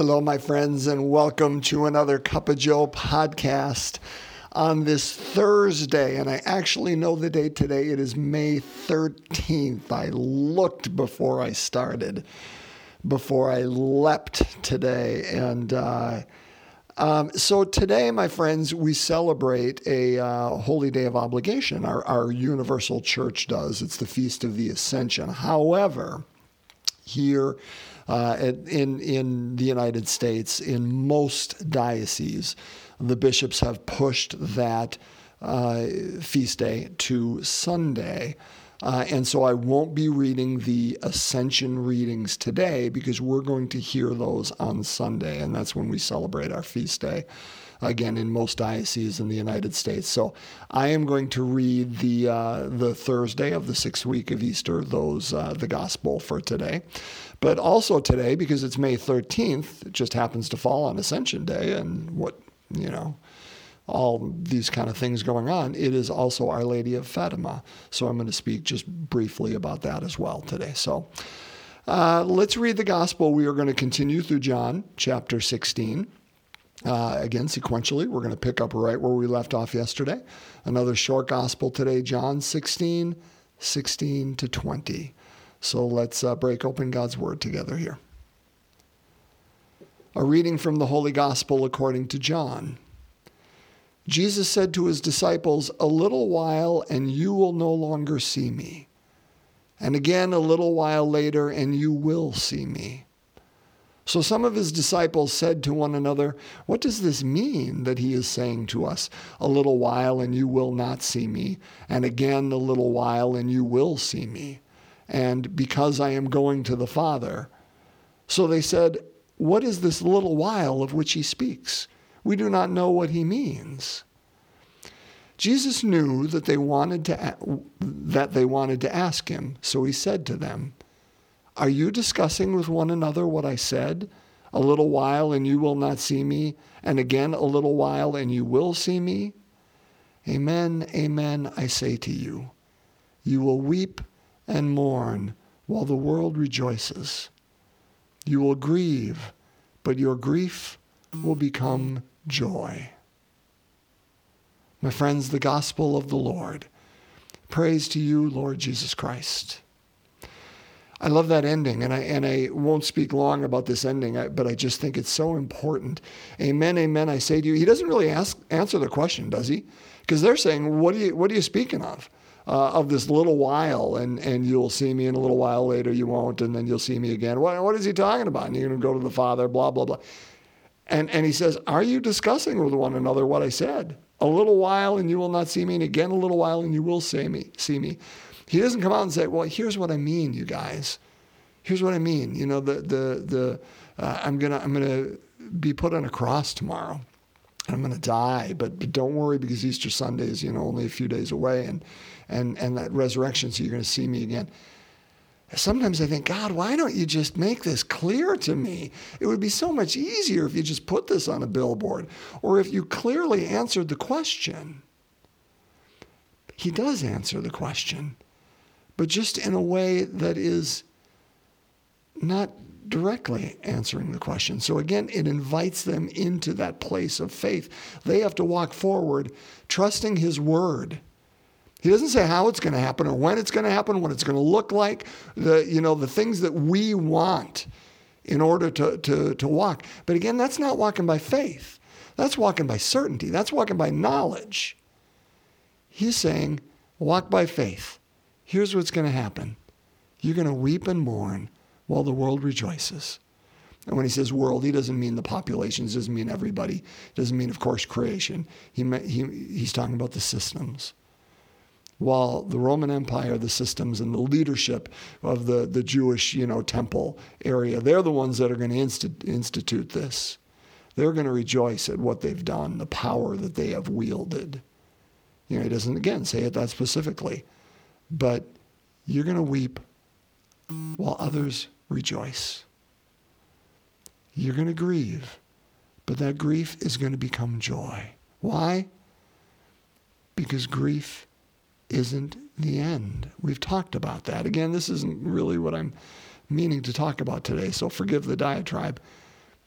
Hello, my friends, and welcome to another Cup of Joe podcast on this Thursday. And I actually know the date today. It is May 13th. I looked before I started, before I leapt today. And uh, um, so today, my friends, we celebrate a uh, holy day of obligation. Our, our universal church does. It's the Feast of the Ascension. However, here uh, in in the United States, in most dioceses, the bishops have pushed that uh, feast day to Sunday. Uh, and so I won't be reading the Ascension readings today because we're going to hear those on Sunday, and that's when we celebrate our feast day again in most dioceses in the United States. So I am going to read the uh, the Thursday of the sixth week of Easter, those uh, the gospel for today, but also today because it's May 13th. It just happens to fall on Ascension Day, and what you know all these kind of things going on, it is also Our Lady of Fatima. So I'm going to speak just briefly about that as well today. So uh, let's read the gospel. We are going to continue through John chapter 16. Uh, again, sequentially, we're going to pick up right where we left off yesterday. Another short gospel today, John 16, 16 to 20. So let's uh, break open God's word together here. A reading from the Holy Gospel according to John. Jesus said to his disciples, A little while, and you will no longer see me. And again, a little while later, and you will see me. So some of his disciples said to one another, What does this mean that he is saying to us, A little while and you will not see me, and again a little while and you will see me, and because I am going to the Father? So they said, What is this little while of which he speaks? We do not know what he means. Jesus knew that they wanted to that they wanted to ask him, so he said to them, are you discussing with one another what I said? A little while and you will not see me, and again a little while and you will see me? Amen, amen, I say to you. You will weep and mourn while the world rejoices. You will grieve, but your grief will become joy. My friends, the gospel of the Lord. Praise to you, Lord Jesus Christ. I love that ending, and I and I won't speak long about this ending, but I just think it's so important. Amen, amen. I say to you, he doesn't really ask answer the question, does he? Because they're saying, what are you what are you speaking of? Uh, of this little while, and and you'll see me in a little while later, you won't, and then you'll see me again. What what is he talking about? And you're going to go to the Father, blah blah blah. And and he says, are you discussing with one another what I said? A little while, and you will not see me, and again a little while, and you will see me. See me. He doesn't come out and say, "Well, here's what I mean, you guys. Here's what I mean. You know, the the the uh, I'm gonna I'm gonna be put on a cross tomorrow. and I'm going to die, but, but don't worry because Easter Sunday is you know only a few days away, and and and that resurrection, so you're going to see me again. Sometimes I think, God, why don't you just make this clear to me? It would be so much easier if you just put this on a billboard, or if you clearly answered the question. He does answer the question but just in a way that is not directly answering the question. So again, it invites them into that place of faith. They have to walk forward trusting His word. He doesn't say how it's going to happen or when it's going to happen, what it's going to look like, the, you know, the things that we want in order to, to, to walk. But again, that's not walking by faith. That's walking by certainty. That's walking by knowledge. He's saying, walk by faith here's what's going to happen you're going to weep and mourn while the world rejoices. And when he says world, he doesn't mean the populations, doesn't mean everybody, doesn't mean, of course, creation. He, he, he's talking about the systems. While the Roman Empire, the systems and the leadership of the, the Jewish you know, temple area, they're the ones that are going to insti- institute this. They're going to rejoice at what they've done, the power that they have wielded. You know, he doesn't, again, say it that specifically but you're going to weep while others rejoice. You're going to grieve, but that grief is going to become joy. Why? Because grief isn't the end. We've talked about that. Again, this isn't really what I'm meaning to talk about today, so forgive the diatribe.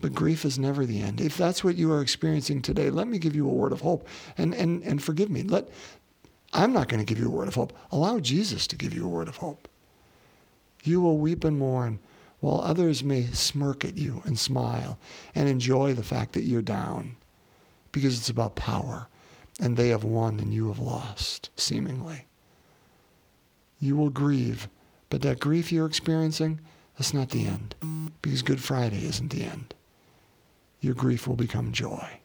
But grief is never the end. If that's what you are experiencing today, let me give you a word of hope. And, and, and forgive me. Let, I'm not going to give you a word of hope. Allow Jesus to give you a word of hope. You will weep and mourn while others may smirk at you and smile and enjoy the fact that you're down because it's about power and they have won and you have lost, seemingly. You will grieve, but that grief you're experiencing, that's not the end because Good Friday isn't the end your grief will become joy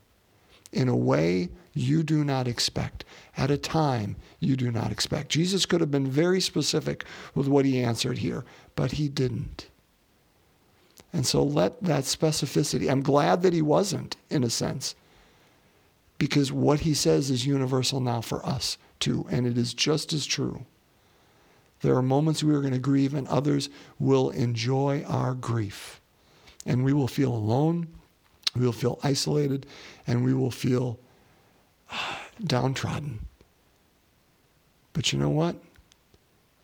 in a way you do not expect, at a time you do not expect. Jesus could have been very specific with what he answered here, but he didn't. And so let that specificity, I'm glad that he wasn't, in a sense, because what he says is universal now for us too, and it is just as true. There are moments we are going to grieve, and others will enjoy our grief. And we will feel alone we will feel isolated and we will feel uh, downtrodden. But you know what?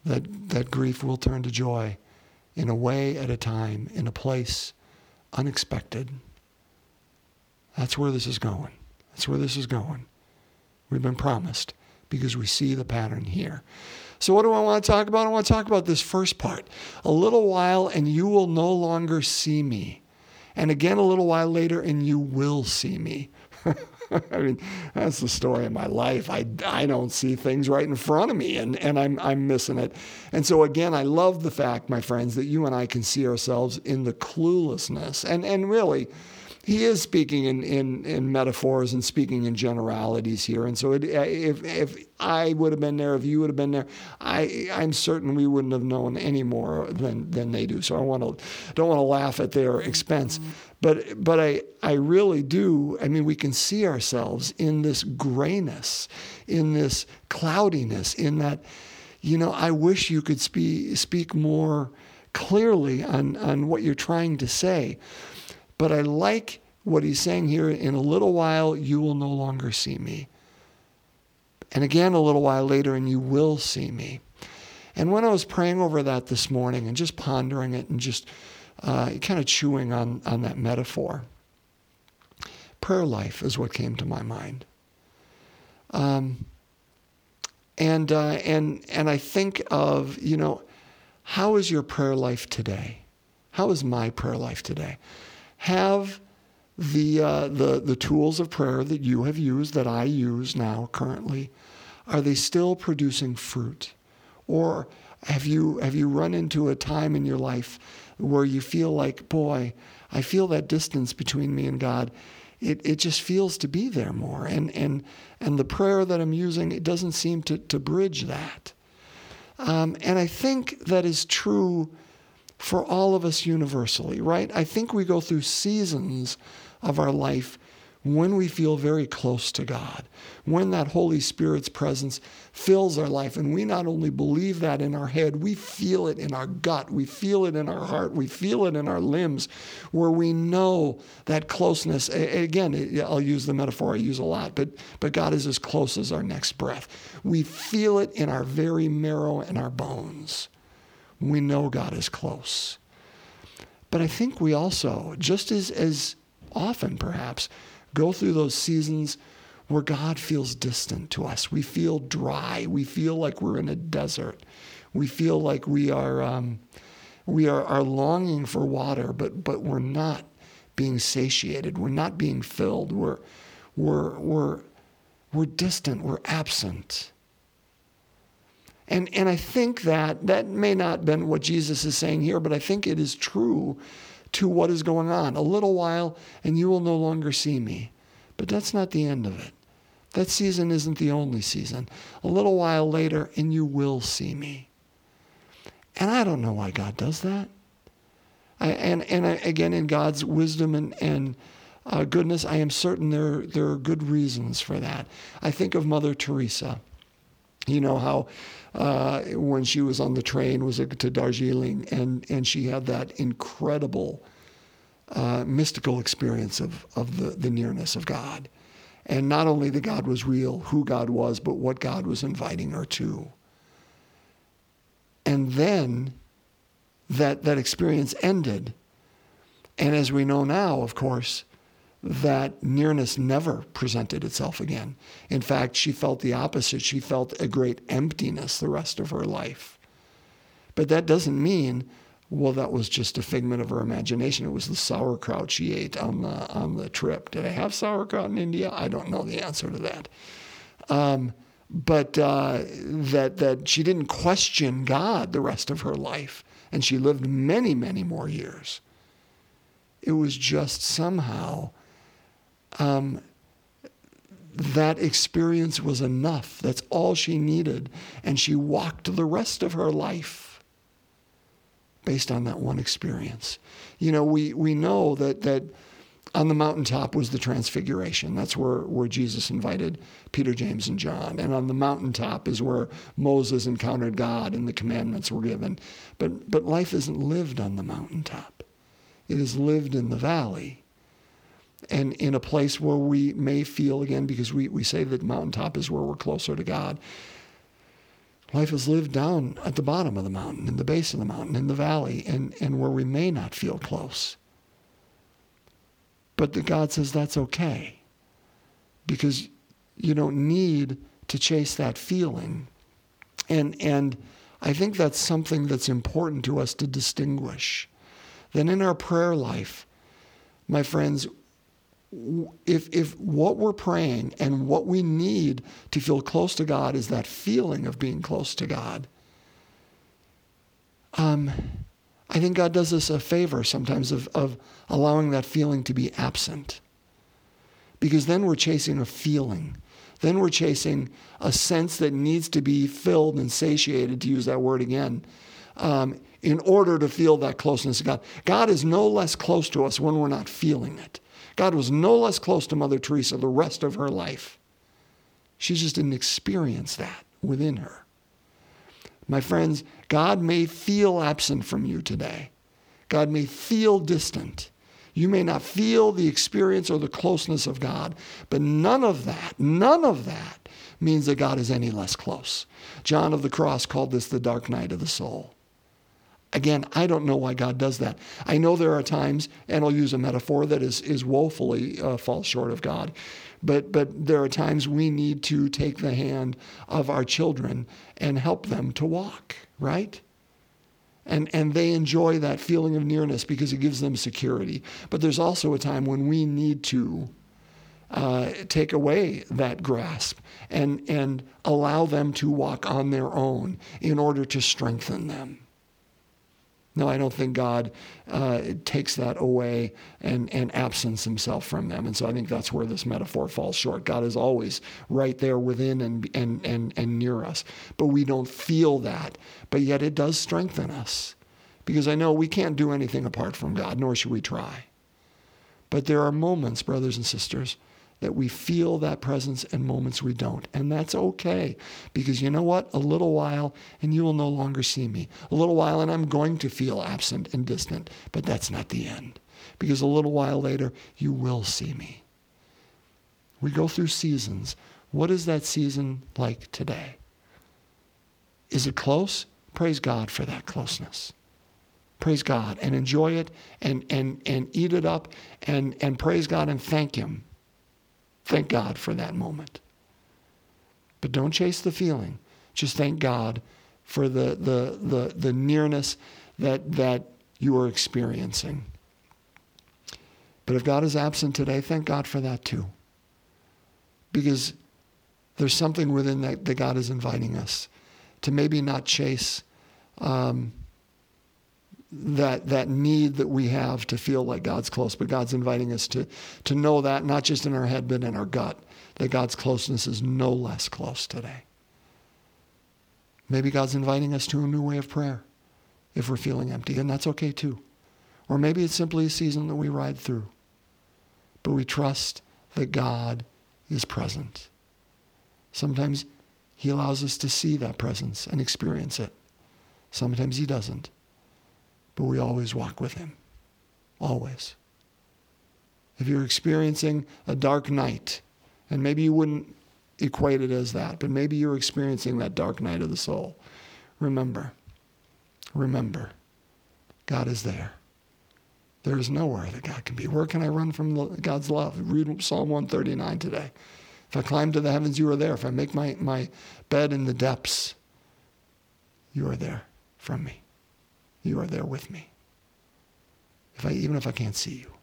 That, that grief will turn to joy in a way at a time, in a place unexpected. That's where this is going. That's where this is going. We've been promised because we see the pattern here. So, what do I want to talk about? I want to talk about this first part. A little while, and you will no longer see me and again a little while later, and you will see me. I mean, that's the story of my life. I, I don't see things right in front of me, and, and I'm, I'm missing it. And so, again, I love the fact, my friends, that you and I can see ourselves in the cluelessness. And, and really, he is speaking in, in, in metaphors and speaking in generalities here. And so it, if, if I would have been there, if you would have been there, I, I'm certain we wouldn't have known any more than, than they do. So I want to, don't want to laugh at their expense. Mm-hmm. But, but I, I really do. I mean, we can see ourselves in this grayness, in this cloudiness, in that, you know, I wish you could speak, speak more clearly on, on what you're trying to say. But I like what he's saying here in a little while, you will no longer see me. And again, a little while later, and you will see me. And when I was praying over that this morning and just pondering it and just uh, kind of chewing on, on that metaphor, prayer life is what came to my mind. Um, and, uh, and, and I think of, you know, how is your prayer life today? How is my prayer life today? Have the, uh, the, the tools of prayer that you have used, that I use now currently, are they still producing fruit? Or have you, have you run into a time in your life where you feel like, boy, I feel that distance between me and God? It, it just feels to be there more. And, and, and the prayer that I'm using, it doesn't seem to, to bridge that. Um, and I think that is true for all of us universally, right? I think we go through seasons of our life when we feel very close to God, when that Holy Spirit's presence fills our life. And we not only believe that in our head, we feel it in our gut, we feel it in our heart, we feel it in our limbs, where we know that closeness. Again, I'll use the metaphor I use a lot, but, but God is as close as our next breath. We feel it in our very marrow and our bones we know God is close. But I think we also, just as, as often perhaps, go through those seasons where God feels distant to us. We feel dry. We feel like we're in a desert. We feel like we are, um, we are, are longing for water, but, but we're not being satiated. We're not being filled. We're, we're, we're, we're distant. We're absent. And, and I think that that may not have been what Jesus is saying here, but I think it is true to what is going on. A little while, and you will no longer see me. But that's not the end of it. That season isn't the only season. A little while later, and you will see me. And I don't know why God does that. I, and and I, again, in God's wisdom and, and uh, goodness, I am certain there, there are good reasons for that. I think of Mother Teresa. You know how uh, when she was on the train was to Darjeeling, and and she had that incredible uh, mystical experience of of the the nearness of God, and not only that God was real, who God was, but what God was inviting her to. And then that that experience ended, And as we know now, of course, that nearness never presented itself again. In fact, she felt the opposite. She felt a great emptiness the rest of her life. But that doesn't mean, well, that was just a figment of her imagination. It was the sauerkraut she ate on the on the trip. Did I have sauerkraut in India? I don't know the answer to that. Um, but uh, that that she didn't question God the rest of her life, and she lived many, many more years. It was just somehow um, that experience was enough. That's all she needed. And she walked the rest of her life based on that one experience. You know, we, we know that, that on the mountaintop was the transfiguration. That's where, where Jesus invited Peter, James, and John. And on the mountaintop is where Moses encountered God and the commandments were given. But, but life isn't lived on the mountaintop, it is lived in the valley and in a place where we may feel again, because we, we say that mountaintop is where we're closer to God. Life is lived down at the bottom of the mountain, in the base of the mountain, in the valley, and, and where we may not feel close. But that God says that's okay because you don't need to chase that feeling. And, and I think that's something that's important to us to distinguish. Then in our prayer life, my friends, if, if what we're praying and what we need to feel close to God is that feeling of being close to God, um, I think God does us a favor sometimes of, of allowing that feeling to be absent. Because then we're chasing a feeling. Then we're chasing a sense that needs to be filled and satiated, to use that word again, um, in order to feel that closeness to God. God is no less close to us when we're not feeling it. God was no less close to Mother Teresa the rest of her life. She just didn't experience that within her. My friends, God may feel absent from you today. God may feel distant. You may not feel the experience or the closeness of God, but none of that, none of that means that God is any less close. John of the Cross called this the dark night of the soul. Again, I don't know why God does that. I know there are times, and I'll use a metaphor that is, is woefully uh, falls short of God, but, but there are times we need to take the hand of our children and help them to walk, right? And, and they enjoy that feeling of nearness because it gives them security. But there's also a time when we need to uh, take away that grasp and, and allow them to walk on their own in order to strengthen them. No, I don't think God uh, takes that away and, and absence himself from them. And so I think that's where this metaphor falls short. God is always right there within and, and, and, and near us. But we don't feel that. But yet it does strengthen us. Because I know we can't do anything apart from God, nor should we try. But there are moments, brothers and sisters, that we feel that presence and moments we don't. And that's okay because you know what? A little while and you will no longer see me. A little while and I'm going to feel absent and distant, but that's not the end because a little while later you will see me. We go through seasons. What is that season like today? Is it close? Praise God for that closeness. Praise God and enjoy it and, and, and eat it up and, and praise God and thank Him Thank God for that moment. But don't chase the feeling. Just thank God for the, the, the, the nearness that, that you are experiencing. But if God is absent today, thank God for that too. Because there's something within that that God is inviting us to maybe not chase um, that that need that we have to feel like God's close, but God's inviting us to to know that not just in our head but in our gut that God's closeness is no less close today. Maybe God's inviting us to a new way of prayer if we're feeling empty, and that's okay too. Or maybe it's simply a season that we ride through. But we trust that God is present. Sometimes he allows us to see that presence and experience it. Sometimes he doesn't but we always walk with him. Always. If you're experiencing a dark night, and maybe you wouldn't equate it as that, but maybe you're experiencing that dark night of the soul, remember, remember, God is there. There is nowhere that God can be. Where can I run from God's love? Read Psalm 139 today. If I climb to the heavens, you are there. If I make my, my bed in the depths, you are there from me. You are there with me. If I, even if I can't see you.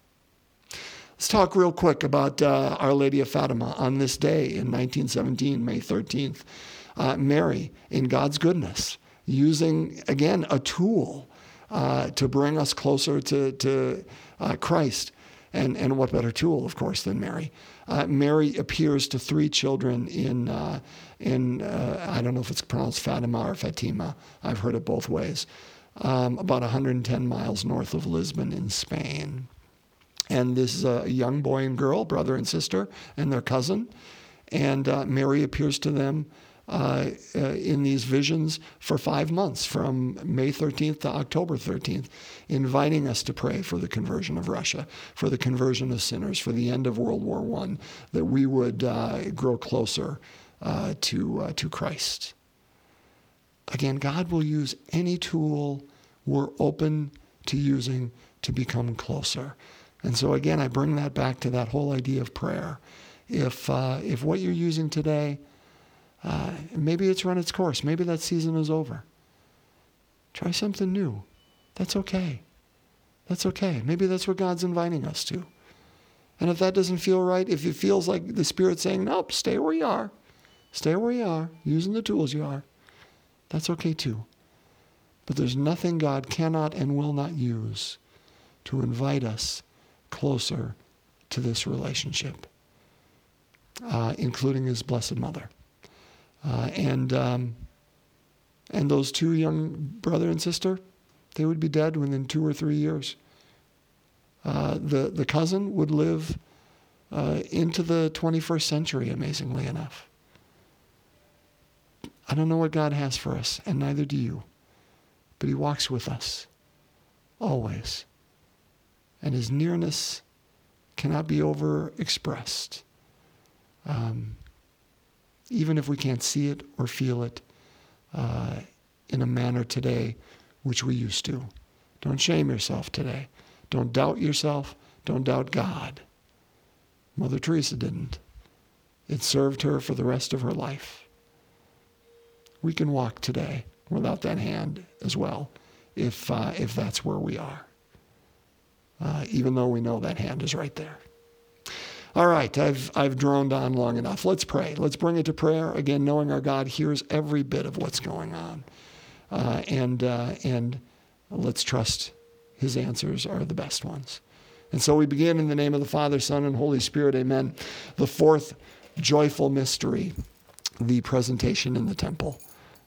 Let's talk real quick about uh, Our Lady of Fatima on this day in 1917, May 13th. Uh, Mary, in God's goodness, using, again, a tool uh, to bring us closer to, to uh, Christ. And, and what better tool, of course, than Mary? Uh, Mary appears to three children in, uh, in I don't know if it's pronounced Fatima or Fatima. I've heard it both ways. Um, about 110 miles north of Lisbon in Spain. And this is a young boy and girl, brother and sister, and their cousin. And uh, Mary appears to them uh, uh, in these visions for five months, from May 13th to October 13th, inviting us to pray for the conversion of Russia, for the conversion of sinners, for the end of World War I, that we would uh, grow closer uh, to, uh, to Christ. Again, God will use any tool we're open to using to become closer. And so, again, I bring that back to that whole idea of prayer. If, uh, if what you're using today uh, maybe it's run its course. Maybe that season is over. Try something new. That's okay. That's okay. Maybe that's what God's inviting us to. And if that doesn't feel right, if it feels like the Spirit's saying, nope, stay where you are, stay where you are, using the tools you are, that's okay too. But there's nothing God cannot and will not use to invite us closer to this relationship, uh, including His Blessed Mother. Uh, and um, and those two young brother and sister, they would be dead within two or three years. Uh, the the cousin would live uh, into the 21st century, amazingly enough. I don't know what God has for us, and neither do you. But He walks with us, always. And His nearness cannot be overexpressed. Um, even if we can't see it or feel it uh, in a manner today which we used to. Don't shame yourself today. Don't doubt yourself. Don't doubt God. Mother Teresa didn't. It served her for the rest of her life. We can walk today without that hand as well, if, uh, if that's where we are, uh, even though we know that hand is right there. All right, I've, I've droned on long enough. Let's pray. Let's bring it to prayer. Again, knowing our God hears every bit of what's going on. Uh, and, uh, and let's trust his answers are the best ones. And so we begin in the name of the Father, Son, and Holy Spirit. Amen. The fourth joyful mystery, the presentation in the temple.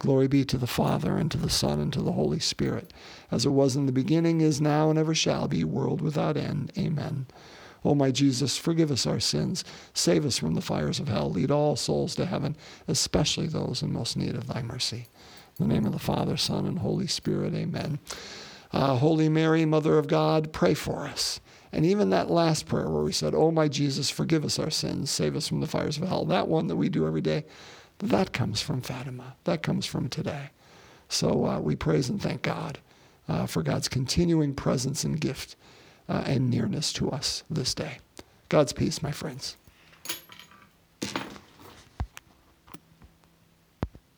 Glory be to the Father, and to the Son, and to the Holy Spirit, as it was in the beginning, is now, and ever shall be, world without end. Amen. O my Jesus, forgive us our sins, save us from the fires of hell, lead all souls to heaven, especially those in most need of thy mercy. In the name of the Father, Son, and Holy Spirit, amen. Uh, Holy Mary, Mother of God, pray for us. And even that last prayer where we said, Oh my Jesus, forgive us our sins, save us from the fires of hell, that one that we do every day, that comes from Fatima. That comes from today. So uh, we praise and thank God uh, for God's continuing presence and gift uh, and nearness to us this day. God's peace, my friends.